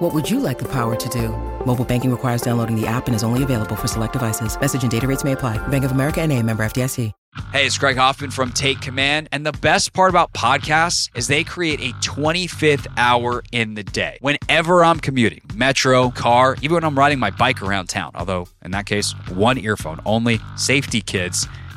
What would you like the power to do? Mobile banking requires downloading the app and is only available for select devices. Message and data rates may apply. Bank of America and a member FDIC. Hey, it's Craig Hoffman from Take Command. And the best part about podcasts is they create a 25th hour in the day. Whenever I'm commuting, metro, car, even when I'm riding my bike around town, although in that case, one earphone only, safety kids.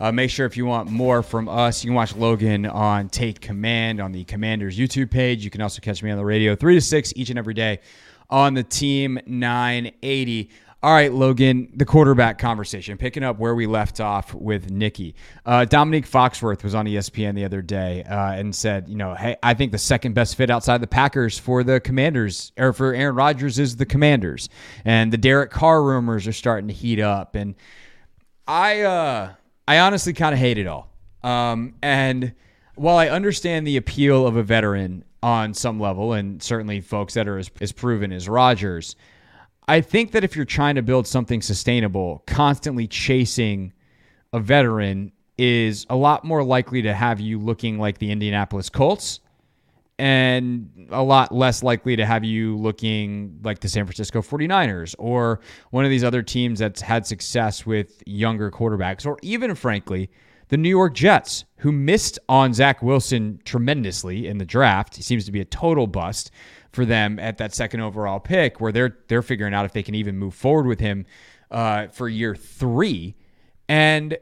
Uh, make sure if you want more from us, you can watch Logan on Take Command on the Commanders YouTube page. You can also catch me on the radio three to six each and every day on the Team 980. All right, Logan, the quarterback conversation, picking up where we left off with Nicky. Uh, Dominique Foxworth was on ESPN the other day uh, and said, you know, hey, I think the second best fit outside the Packers for the Commanders or for Aaron Rodgers is the Commanders. And the Derek Carr rumors are starting to heat up. And I, uh, I honestly kind of hate it all. Um, and while I understand the appeal of a veteran on some level, and certainly folks that are as, as proven as Rodgers, I think that if you're trying to build something sustainable, constantly chasing a veteran is a lot more likely to have you looking like the Indianapolis Colts and a lot less likely to have you looking like the San Francisco 49ers or one of these other teams that's had success with younger quarterbacks, or even, frankly, the New York Jets, who missed on Zach Wilson tremendously in the draft. He seems to be a total bust for them at that second overall pick, where they're they're figuring out if they can even move forward with him uh, for year three, and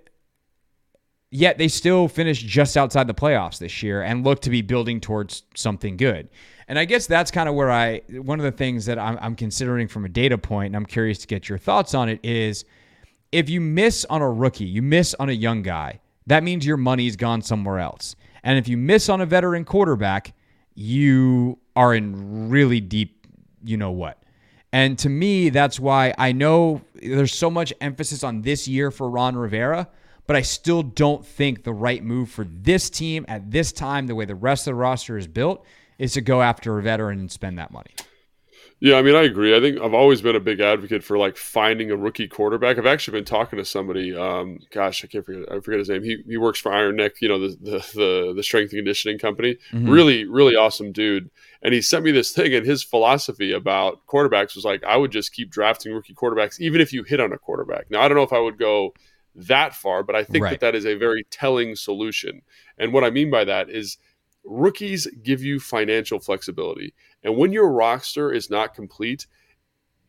yet they still finished just outside the playoffs this year and look to be building towards something good. And I guess that's kind of where I one of the things that I'm, I'm considering from a data point, and I'm curious to get your thoughts on it is if you miss on a rookie, you miss on a young guy, that means your money's gone somewhere else. And if you miss on a veteran quarterback, you are in really deep, you know what. And to me, that's why I know there's so much emphasis on this year for Ron Rivera, but I still don't think the right move for this team at this time, the way the rest of the roster is built, is to go after a veteran and spend that money. Yeah, I mean, I agree. I think I've always been a big advocate for like finding a rookie quarterback. I've actually been talking to somebody. Um, gosh, I can't forget. I forget his name. He, he works for Iron Neck, you know, the the the, the strength and conditioning company. Mm-hmm. Really, really awesome dude. And he sent me this thing, and his philosophy about quarterbacks was like, I would just keep drafting rookie quarterbacks, even if you hit on a quarterback. Now, I don't know if I would go that far, but I think right. that that is a very telling solution. And what I mean by that is rookies give you financial flexibility. And when your roster is not complete,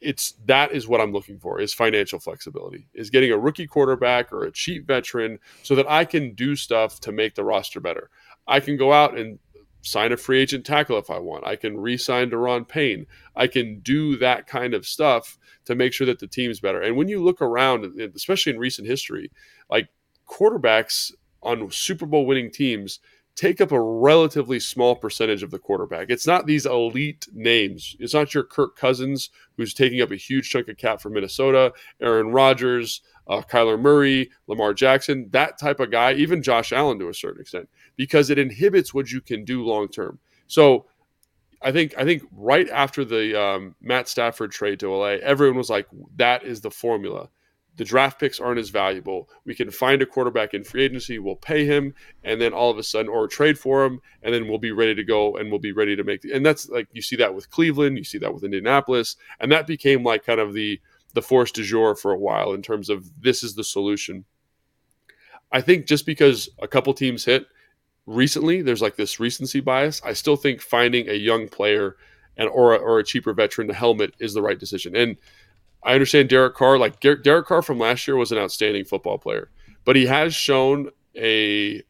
it's that is what I'm looking for is financial flexibility, is getting a rookie quarterback or a cheap veteran so that I can do stuff to make the roster better. I can go out and sign a free agent tackle if I want. I can re-sign Daron Payne. I can do that kind of stuff to make sure that the team's better. And when you look around, especially in recent history, like quarterbacks on Super Bowl winning teams – take up a relatively small percentage of the quarterback. It's not these elite names. It's not your Kirk Cousins who's taking up a huge chunk of cap for Minnesota, Aaron Rodgers, uh, Kyler Murray, Lamar Jackson, that type of guy, even Josh Allen to a certain extent, because it inhibits what you can do long term. So I think I think right after the um, Matt Stafford trade to LA, everyone was like, "That is the formula." the draft picks aren't as valuable. We can find a quarterback in free agency, we'll pay him, and then all of a sudden, or trade for him, and then we'll be ready to go and we'll be ready to make. The, and that's like you see that with Cleveland, you see that with Indianapolis, and that became like kind of the the force du jour for a while in terms of this is the solution. I think just because a couple teams hit recently, there's like this recency bias. I still think finding a young player and or or a cheaper veteran to helmet is the right decision. And I understand Derek Carr. Like Derek Carr from last year was an outstanding football player, but he has shown a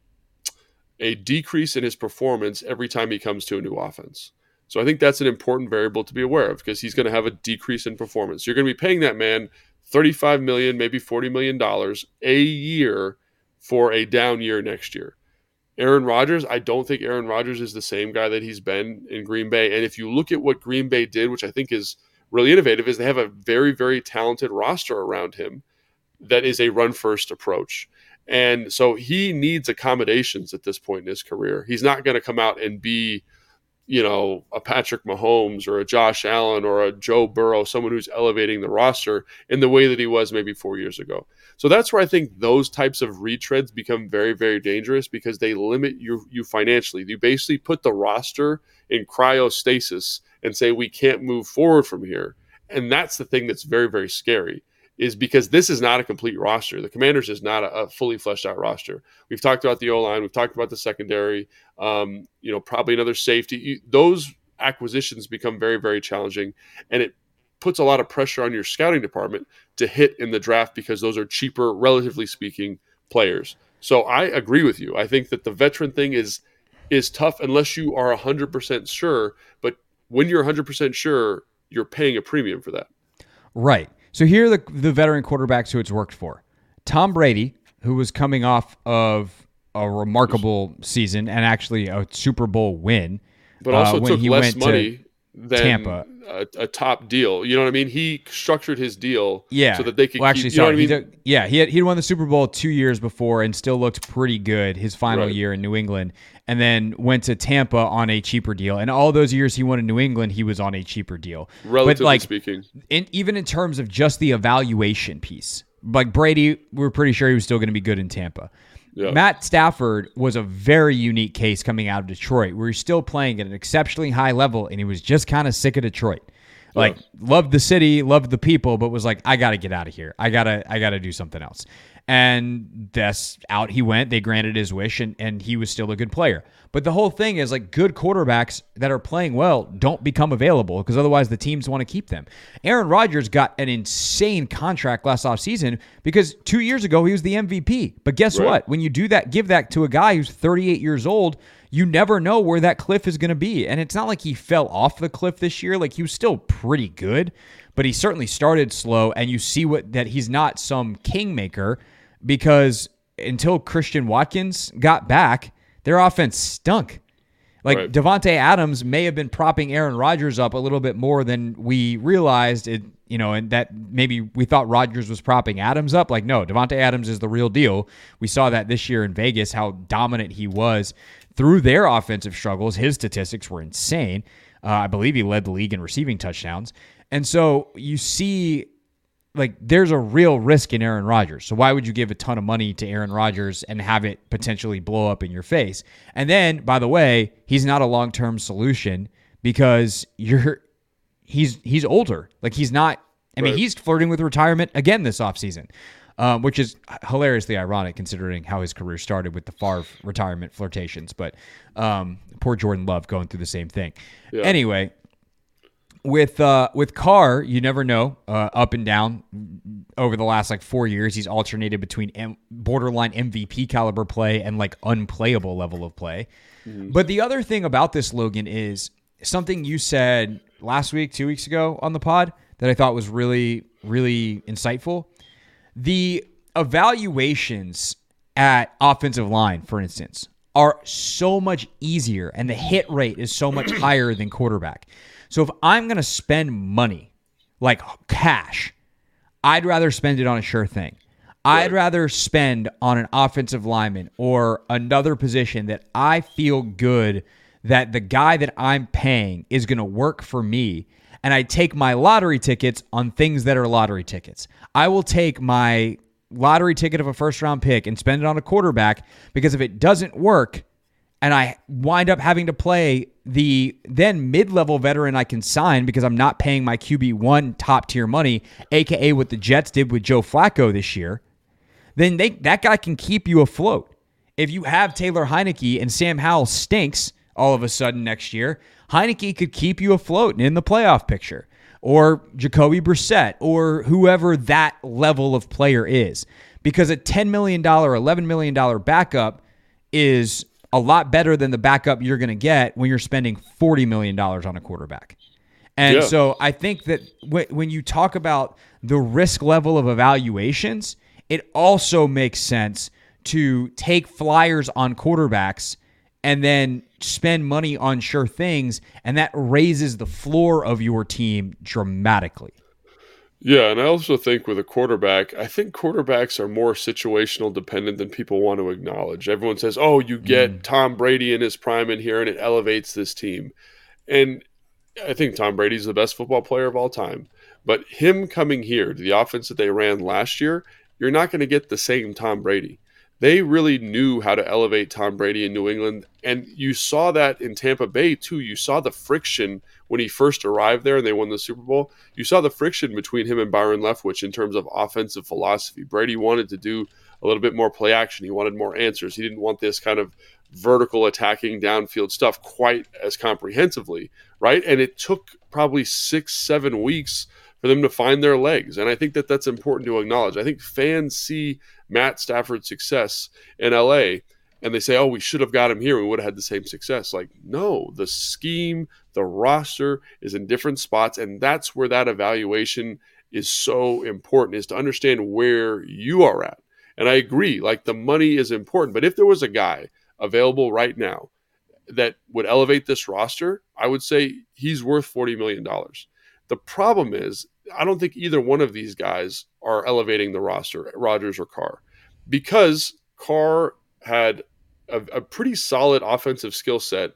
a decrease in his performance every time he comes to a new offense. So I think that's an important variable to be aware of because he's going to have a decrease in performance. You're going to be paying that man 35 million, maybe 40 million dollars a year for a down year next year. Aaron Rodgers, I don't think Aaron Rodgers is the same guy that he's been in Green Bay. And if you look at what Green Bay did, which I think is really innovative, is they have a very, very talented roster around him that is a run first approach. And so he needs accommodations at this point in his career. He's not going to come out and be you know, a Patrick Mahomes or a Josh Allen or a Joe Burrow, someone who's elevating the roster in the way that he was maybe four years ago. So that's where I think those types of retreads become very, very dangerous because they limit you, you financially. You basically put the roster in cryostasis and say, we can't move forward from here. And that's the thing that's very, very scary is because this is not a complete roster. The Commanders is not a, a fully fleshed out roster. We've talked about the O line, we've talked about the secondary. Um, you know, probably another safety. Those acquisitions become very, very challenging, and it puts a lot of pressure on your scouting department to hit in the draft because those are cheaper, relatively speaking, players. So I agree with you. I think that the veteran thing is is tough unless you are 100% sure, but when you're 100% sure, you're paying a premium for that. Right. So here are the, the veteran quarterbacks who it's worked for. Tom Brady, who was coming off of a remarkable season and actually a Super Bowl win. But also uh, took less money than Tampa. A, a, top deal. You know what I mean? He structured his deal yeah. so that they could well, actually, keep, sorry, I mean? yeah, he had, he'd won the Super Bowl two years before and still looked pretty good his final right. year in New England and then went to Tampa on a cheaper deal. And all those years he won in New England, he was on a cheaper deal. Relatively but like, speaking. In, even in terms of just the evaluation piece, like Brady, we are pretty sure he was still going to be good in Tampa. Yeah. Matt Stafford was a very unique case coming out of Detroit, where he's still playing at an exceptionally high level, and he was just kind of sick of Detroit. Like, yeah. loved the city, loved the people, but was like, I got to get out of here. I gotta, I gotta do something else and that's out he went. They granted his wish, and, and he was still a good player. But the whole thing is like good quarterbacks that are playing well don't become available because otherwise the teams want to keep them. Aaron Rodgers got an insane contract last offseason because two years ago he was the MVP. But guess right. what? When you do that, give that to a guy who's 38 years old, you never know where that cliff is going to be. And it's not like he fell off the cliff this year. Like he was still pretty good, but he certainly started slow. And you see what that he's not some kingmaker because until Christian Watkins got back, their offense stunk. Like right. Davante Adams may have been propping Aaron Rodgers up a little bit more than we realized it, you know, and that maybe we thought Rodgers was propping Adams up. Like, no, Davante Adams is the real deal. We saw that this year in Vegas, how dominant he was through their offensive struggles. His statistics were insane. Uh, I believe he led the league in receiving touchdowns. And so you see like there's a real risk in Aaron Rodgers. So why would you give a ton of money to Aaron Rodgers and have it potentially blow up in your face? And then, by the way, he's not a long-term solution because you're he's he's older. Like he's not I mean, he's flirting with retirement again this offseason. Um, which is hilariously ironic considering how his career started with the Favre retirement flirtations. But um, poor Jordan Love going through the same thing. Yeah. Anyway, with uh, with Carr, you never know. Uh, up and down over the last like four years, he's alternated between M- borderline MVP caliber play and like unplayable level of play. Mm-hmm. But the other thing about this Logan is something you said last week, two weeks ago on the pod that I thought was really really insightful. The evaluations at offensive line, for instance, are so much easier, and the hit rate is so much higher than quarterback. So if I'm going to spend money, like cash, I'd rather spend it on a sure thing. I'd rather spend on an offensive lineman or another position that I feel good that the guy that I'm paying is going to work for me. And I take my lottery tickets on things that are lottery tickets. I will take my lottery ticket of a first round pick and spend it on a quarterback because if it doesn't work, and I wind up having to play the then mid-level veteran I can sign because I'm not paying my QB1 top tier money, aka what the Jets did with Joe Flacco this year, then they that guy can keep you afloat. If you have Taylor Heinicke and Sam Howell stinks all of a sudden next year, Heinicke could keep you afloat in the playoff picture. Or Jacoby Brissett, or whoever that level of player is. Because a $10 million, $11 million backup is a lot better than the backup you're going to get when you're spending $40 million on a quarterback. And Yeah. so I think that wh- when you talk about the risk level of evaluations, it also makes sense to take flyers on quarterbacks and then spend money on sure things. And that raises the floor of your team dramatically. Yeah, and I also think with a quarterback, I think quarterbacks are more situational dependent than people want to acknowledge. Everyone says, "Oh, you get mm. Tom Brady in his prime in here and it elevates this team." And I think Tom Brady's the best football player of all time. But him coming here to the offense that they ran last year, you're not going to get the same Tom Brady. They really knew how to elevate Tom Brady in New England. And you saw that in Tampa Bay, too. You saw the friction when he first arrived there and they won the Super Bowl. You saw the friction between him and Byron Leftwich in terms of offensive philosophy. Brady wanted to do a little bit more play action, he wanted more answers. He didn't want this kind of vertical attacking downfield stuff quite as comprehensively, right? And it took probably six, seven weeks for them to find their legs. And I think that that's important to acknowledge. I think fans see Matt Stafford's success in LA and they say, oh, we should have got him here. We would have had the same success. Like, no, the scheme, the roster is in different spots. And that's where that evaluation is so important is to understand where you are at. And I agree, like the money is important. But if there was a guy available right now that would elevate this roster, I would say he's worth $40 million. The problem is, I don't think either one of these guys are elevating the roster, Rodgers or Carr, because Carr had a, a pretty solid offensive skill set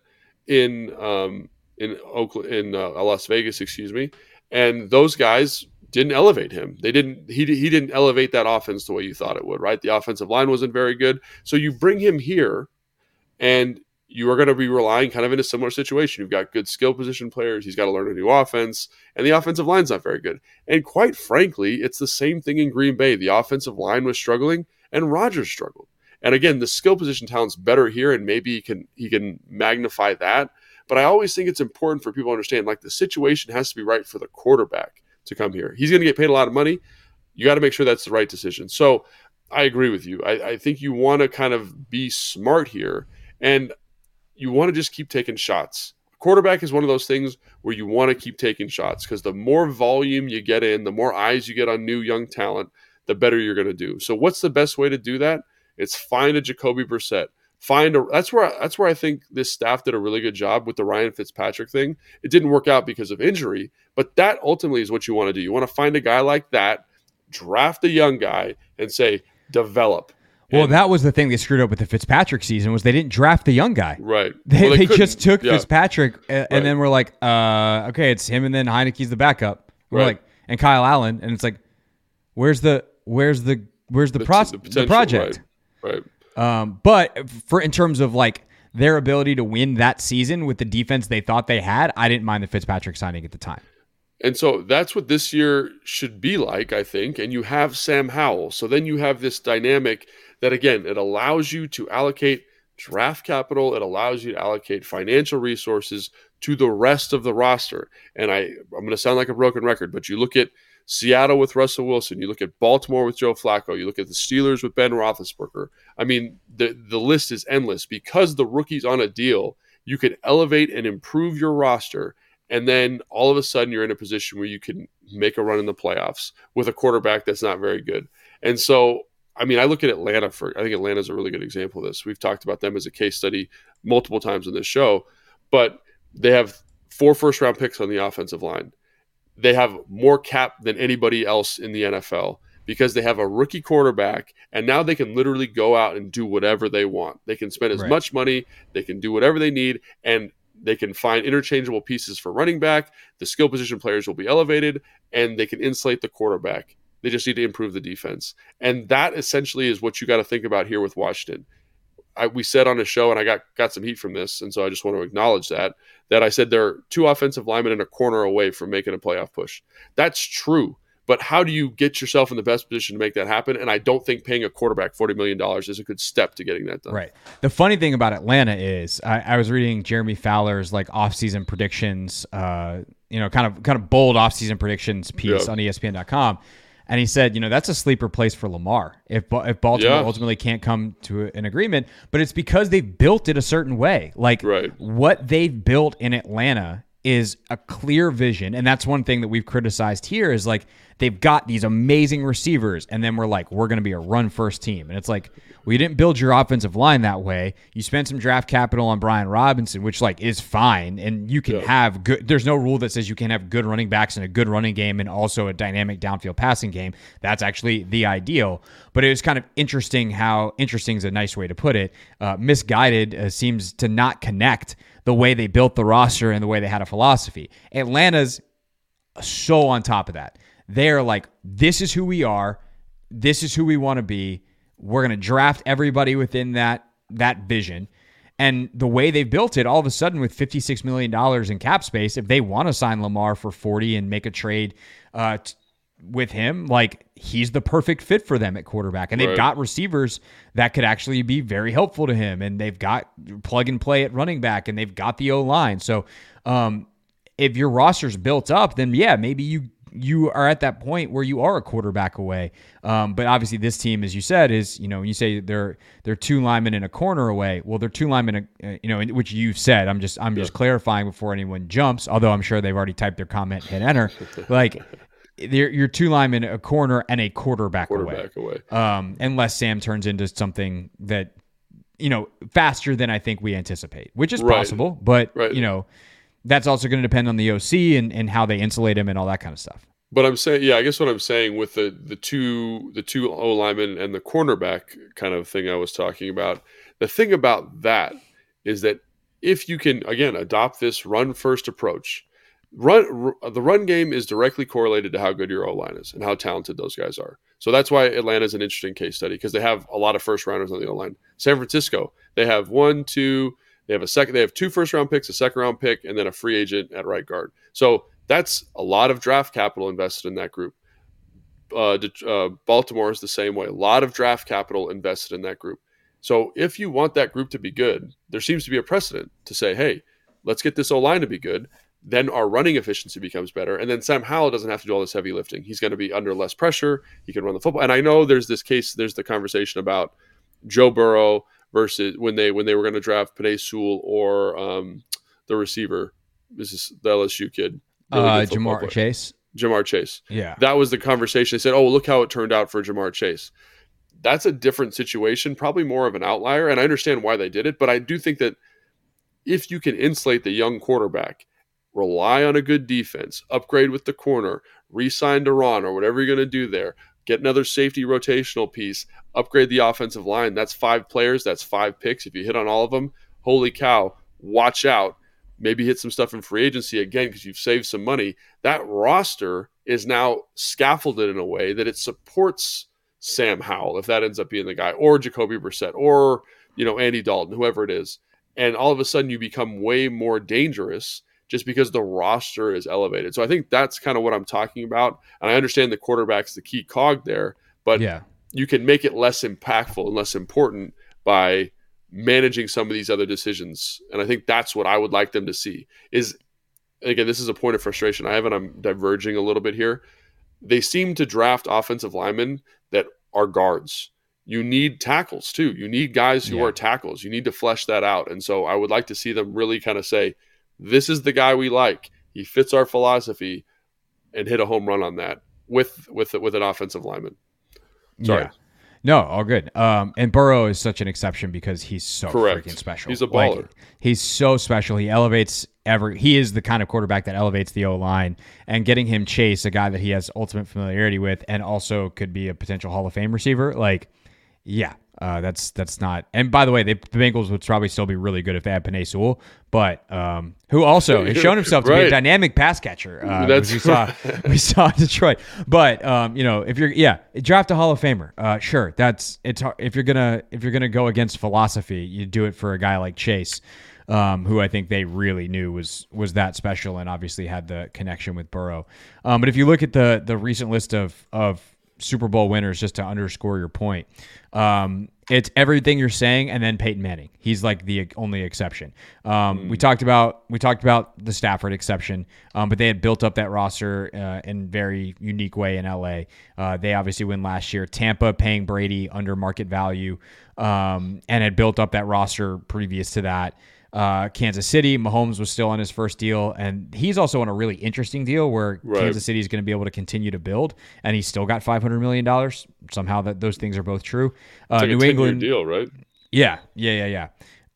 in um, in Oakland, in uh, Las Vegas, excuse me, and those guys didn't elevate him. They didn't. He he didn't elevate that offense the way you thought it would. Right, the offensive line wasn't very good. So you bring him here, and you are going to be relying kind of in a similar situation. You've got good skill position players. He's got to learn a new offense, and the offensive line's not very good. And quite frankly, it's the same thing in Green Bay. The offensive line was struggling, and Rodgers struggled. And again, the skill position talent's better here, and maybe he can he can magnify that. But I always think it's important for people to understand like the situation has to be right for the quarterback to come here. He's going to get paid a lot of money. You got to make sure that's the right decision. So I agree with you. I, I think you want to kind of be smart here, and you want to just keep taking shots. Quarterback is one of those things where you want to keep taking shots because the more volume you get in, the more eyes you get on new young talent, the better you're going to do. So, what's the best way to do that? It's find a Jacoby Brissett. Find a that's where that's where I think this staff did a really good job with the Ryan Fitzpatrick thing. It didn't work out because of injury, but that ultimately is what you want to do. You want to find a guy like that, draft a young guy, and say develop. Well, And- that was the thing they screwed up with the Fitzpatrick season was they didn't draft the young guy. right. They, Well, they, couldn't. just took Yeah. Fitzpatrick and Right. then we're like, uh, okay, it's him and then Heinicke's the backup. We're Right. like, and Kyle Allen, and it's like, where's the where's the where's the, The- pro- the the, project? Right. Right. Um, but for in terms of like their ability to win that season with the defense they thought they had, I didn't mind the Fitzpatrick signing at the time. And so that's what this year should be like, I think. And you have Sam Howell. So then you have this dynamic that, again, it allows you to allocate draft capital, it allows you to allocate financial resources to the rest of the roster. And I, I'm going to sound like a broken record, but you look at Seattle with Russell Wilson, you look at Baltimore with Joe Flacco, you look at the Steelers with Ben Roethlisberger. I mean, the, the list is endless because the rookie's on a deal. You can elevate and improve your roster and then all of a sudden you're in a position where you can make a run in the playoffs with a quarterback that's not very good. And so, I mean, I look at Atlanta for I think Atlanta's a really good example of this. We've talked about them as a case study multiple times in this show, but they have four first round picks on the offensive line. They have more cap than anybody else in the NFL because they have a rookie quarterback and now they can literally go out and do whatever they want. They can spend as Right. much money, they can do whatever they need and they can find interchangeable pieces for running back. The skill position players will be elevated, and they can insulate the quarterback. They just need to improve the defense, and that essentially is what you got to think about here with Washington. I, we said on a show, and I got got some heat from this, and so I just want to acknowledge that that I said they're two offensive linemen and a corner away from making a playoff push. That's true, but how do you get yourself in the best position to make that happen? And I don't think paying a quarterback forty million dollars is a good step to getting that done. Right. The funny thing about Atlanta is I, I was reading Jeremy Fowler's like offseason predictions, uh, you know, kind of kind of bold offseason predictions piece Yeah. on ESPN.com. And he said, you know, that's a sleeper place for Lamar if if Baltimore Yeah. ultimately can't come to an agreement. But it's because they've built it a certain way. Like Right. what they've built in Atlanta is a clear vision, and that's one thing that we've criticized here is like they've got these amazing receivers, and then we're like, we're going to be a run first team, and it's like. Well, you didn't build your offensive line that way. You spent some draft capital on Brian Robinson, which like is fine, and you can Yeah. have good. There's no rule that says you can have good running backs and a good running game, and also a dynamic downfield passing game. That's actually the ideal. But it was kind of interesting how interesting is a nice way to put it. Uh, misguided uh, seems to not connect the way they built the roster and the way they had a philosophy. Atlanta's so on top of that. They're like, this is who we are. This is who we want to be. We're going to draft everybody within that that vision. And the way they've built it, all of a sudden, with $56 million in cap space, if they want to sign Lamar for 40 and make a trade uh, t- with him, like he's the perfect fit for them at quarterback. And they've Right. got receivers that could actually be very helpful to him. And they've got plug and play at running back and they've got the O line. So um, if your roster's built up, then yeah, maybe you you are at that point where you are a quarterback away. Um, but obviously, this team, as you said, is you know you say they're they're two linemen in a corner away. Well, they're two linemen, uh, you know, which you've said. I'm just I'm just clarifying before anyone jumps. Although I'm sure they've already typed their comment, hit enter. like they're, you're two linemen, a corner, and a quarterback, away. Away. Um, unless Sam turns into something that you know faster than I think we anticipate, which is Right. possible. But Right. you know that's also going to depend on the OC and, and how they insulate him and all that kind of stuff. But I'm saying, yeah, I guess what I'm saying with the the two the two O linemen and the cornerback kind of thing I was talking about. The thing about that is that if you can again adopt this run first approach, run r- the run game is directly correlated to how good your O line is and how talented those guys are. So that's why Atlanta is an interesting case study because they have a lot of first rounders on the O line. San Francisco, they have one, two, they have a second, they have two first round picks, a second round pick, and then a free agent at right guard. So that's a lot of draft capital invested in that group. Uh, uh, Baltimore is the same way. A lot of draft capital invested in that group. So if you want that group to be good, there seems to be a precedent to say, hey, let's get this O line to be good. Then our running efficiency becomes better. And then Sam Howell doesn't have to do all this heavy lifting. He's going to be under less pressure. He can run the football. And I know there's this case, there's the conversation about Joe Burrow versus when they when they were going to draft Penei Sewell or um, the receiver. This is the LSU kid. really Uh, Ja'Marr player. Chase. Ja'Marr Chase. Yeah. That was the conversation. They said, "Oh, look how it turned out for Ja'Marr Chase." That's a different situation, probably more of an outlier, and I understand why they did it. But I do think that if you can insulate the young quarterback, rely on a good defense, upgrade with the corner, re-sign Daron or whatever you're going to do there, get another safety rotational piece, upgrade the offensive line. That's five players. That's five picks. If you hit on all of them, holy cow! Watch out. Maybe hit some stuff in free agency again because you've saved some money. That roster is now scaffolded in a way that it supports Sam Howell if that ends up being the guy, or Jacoby Brissett, or you know Andy Dalton, whoever it is. And all of a sudden, you become way more dangerous just because the roster is elevated. So I think that's kind of what I'm talking about. And I understand the quarterback's the key cog there, but yeah. you can make it less impactful and less important by managing some of these other decisions. And I think that's what I would like them to see. Is again, this is a point of frustration I have, and I'm diverging a little bit here. They seem to draft offensive linemen that are guards. You need tackles too. You need guys who Yeah. are tackles. You need to flesh that out. And so I would like to see them really kind of say, this is the guy we like. He fits our philosophy and hit a home run on that with with with an offensive lineman. Sorry. Yeah. No, all good. Um, and Burrow is such an exception because he's so Correct. freaking special. He's a Like, baller. he's so special. He elevates every. He is the kind of quarterback that elevates the O line. And getting him Chase, a guy that he has ultimate familiarity with, and also could be a potential Hall of Fame receiver. Like, yeah, uh, that's that's not. And by the way, they, the Bengals would probably still be really good if they had Penei Sewell, but um, who also has shown himself to be a dynamic pass catcher. Uh, That's we saw we saw Detroit. But um, you know, if you're yeah, draft a Hall of Famer. Uh, sure, that's it's if you're gonna if you're gonna go against philosophy, you do it for a guy like Chase. Um, who I think they really knew was was that special and obviously had the connection with Burrow. Um, but if you look at the the recent list of of Super Bowl winners, just to underscore your point, um, It's everything you're saying, and then Peyton Manning. He's like the only exception. Um, We talked about we talked about the Stafford exception, um, but they had built up that roster uh, in very unique way in LA. Uh, they obviously win last year. Tampa paying Brady under market value, um, and had built up that roster previous to that. Uh, Kansas City, Mahomes was still on his first deal, and he's also on a really interesting deal where Right. Kansas City is going to be able to continue to build, and he's still got five hundred million dollars. Somehow that those things are both true. Uh, like New a England, deal, right? yeah, yeah, yeah,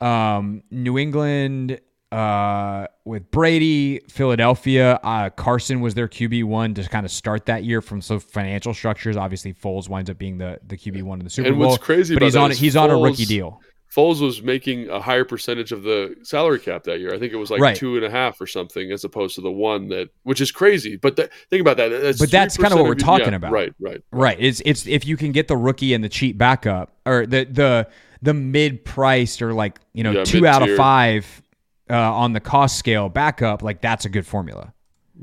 yeah. Um, New England uh, with Brady, Philadelphia. Uh, Carson was their QB one to kind of start that year from some financial structures. Obviously, Foles winds up being the the QB one in the Super And Bowl. what's crazy but about he's that on is he's on a rookie deal. Foles was making a higher percentage of the salary cap that year. I think it was like Right. two and a half or something, as opposed to the one that, which is crazy. But think about that. That's But that's kinda what we're of talking yeah, about. Right, right. Right. It's it's if you can get the rookie and the cheap backup or the the the mid priced or like you know Yeah, two out of five uh, on the cost scale backup, like that's a good formula.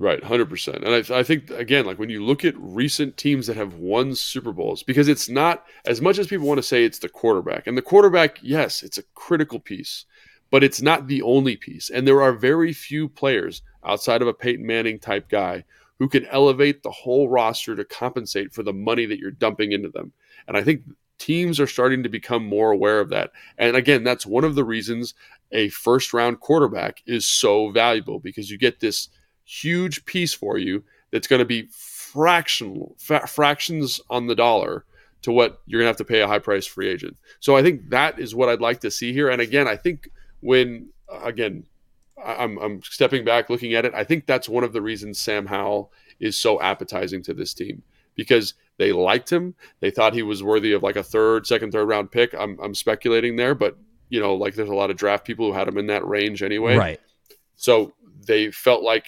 Right, hundred percent. And I, I think again, like when you look at recent teams that have won Super Bowls, because it's not as much as people want to say it's the quarterback, and the quarterback, yes, it's a critical piece, but it's not the only piece. And there are very few players outside of a Peyton Manning type guy who can elevate the whole roster to compensate for the money that you're dumping into them. And I think teams are starting to become more aware of that. And again, that's one of the reasons a first round quarterback is so valuable because you get this huge piece for you that's going to be fractional fa- fractions on the dollar to what you're going to have to pay a high price free agent. So I think that is what I'd like to see here. And again, I think when again I'm I'm stepping back looking at it, I think that's one of the reasons Sam Howell is so appetizing to this team because they liked him. They thought he was worthy of like a third, second, third round pick. I'm I'm speculating there, but you know, like there's a lot of draft people who had him in that range anyway. Right. So they felt like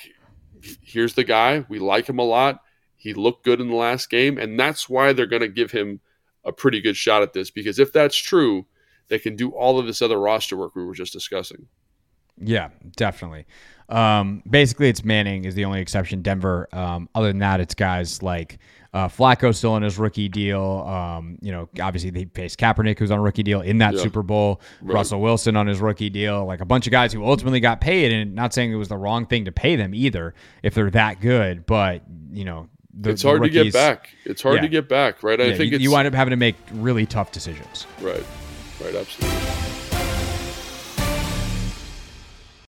here's the guy. We like him a lot. He looked good in the last game, and that's why they're going to give him a pretty good shot at this. Because if that's true, they can do all of this other roster work we were just discussing. Yeah, definitely. Um, basically, it's Manning is the only exception. Denver. Um, other than that, it's guys like uh, Flacco still on his rookie deal. Um, you know, obviously they faced Kaepernick, who's on a rookie deal in that Yeah. Super Bowl. Right. Russell Wilson on his rookie deal. Like a bunch of guys who ultimately got paid, and not saying it was the wrong thing to pay them either if they're that good. But you know, the, it's hard to get back. It's hard Yeah. to get back, right? I yeah, think you, it's you wind up having to make really tough decisions. right, right, absolutely.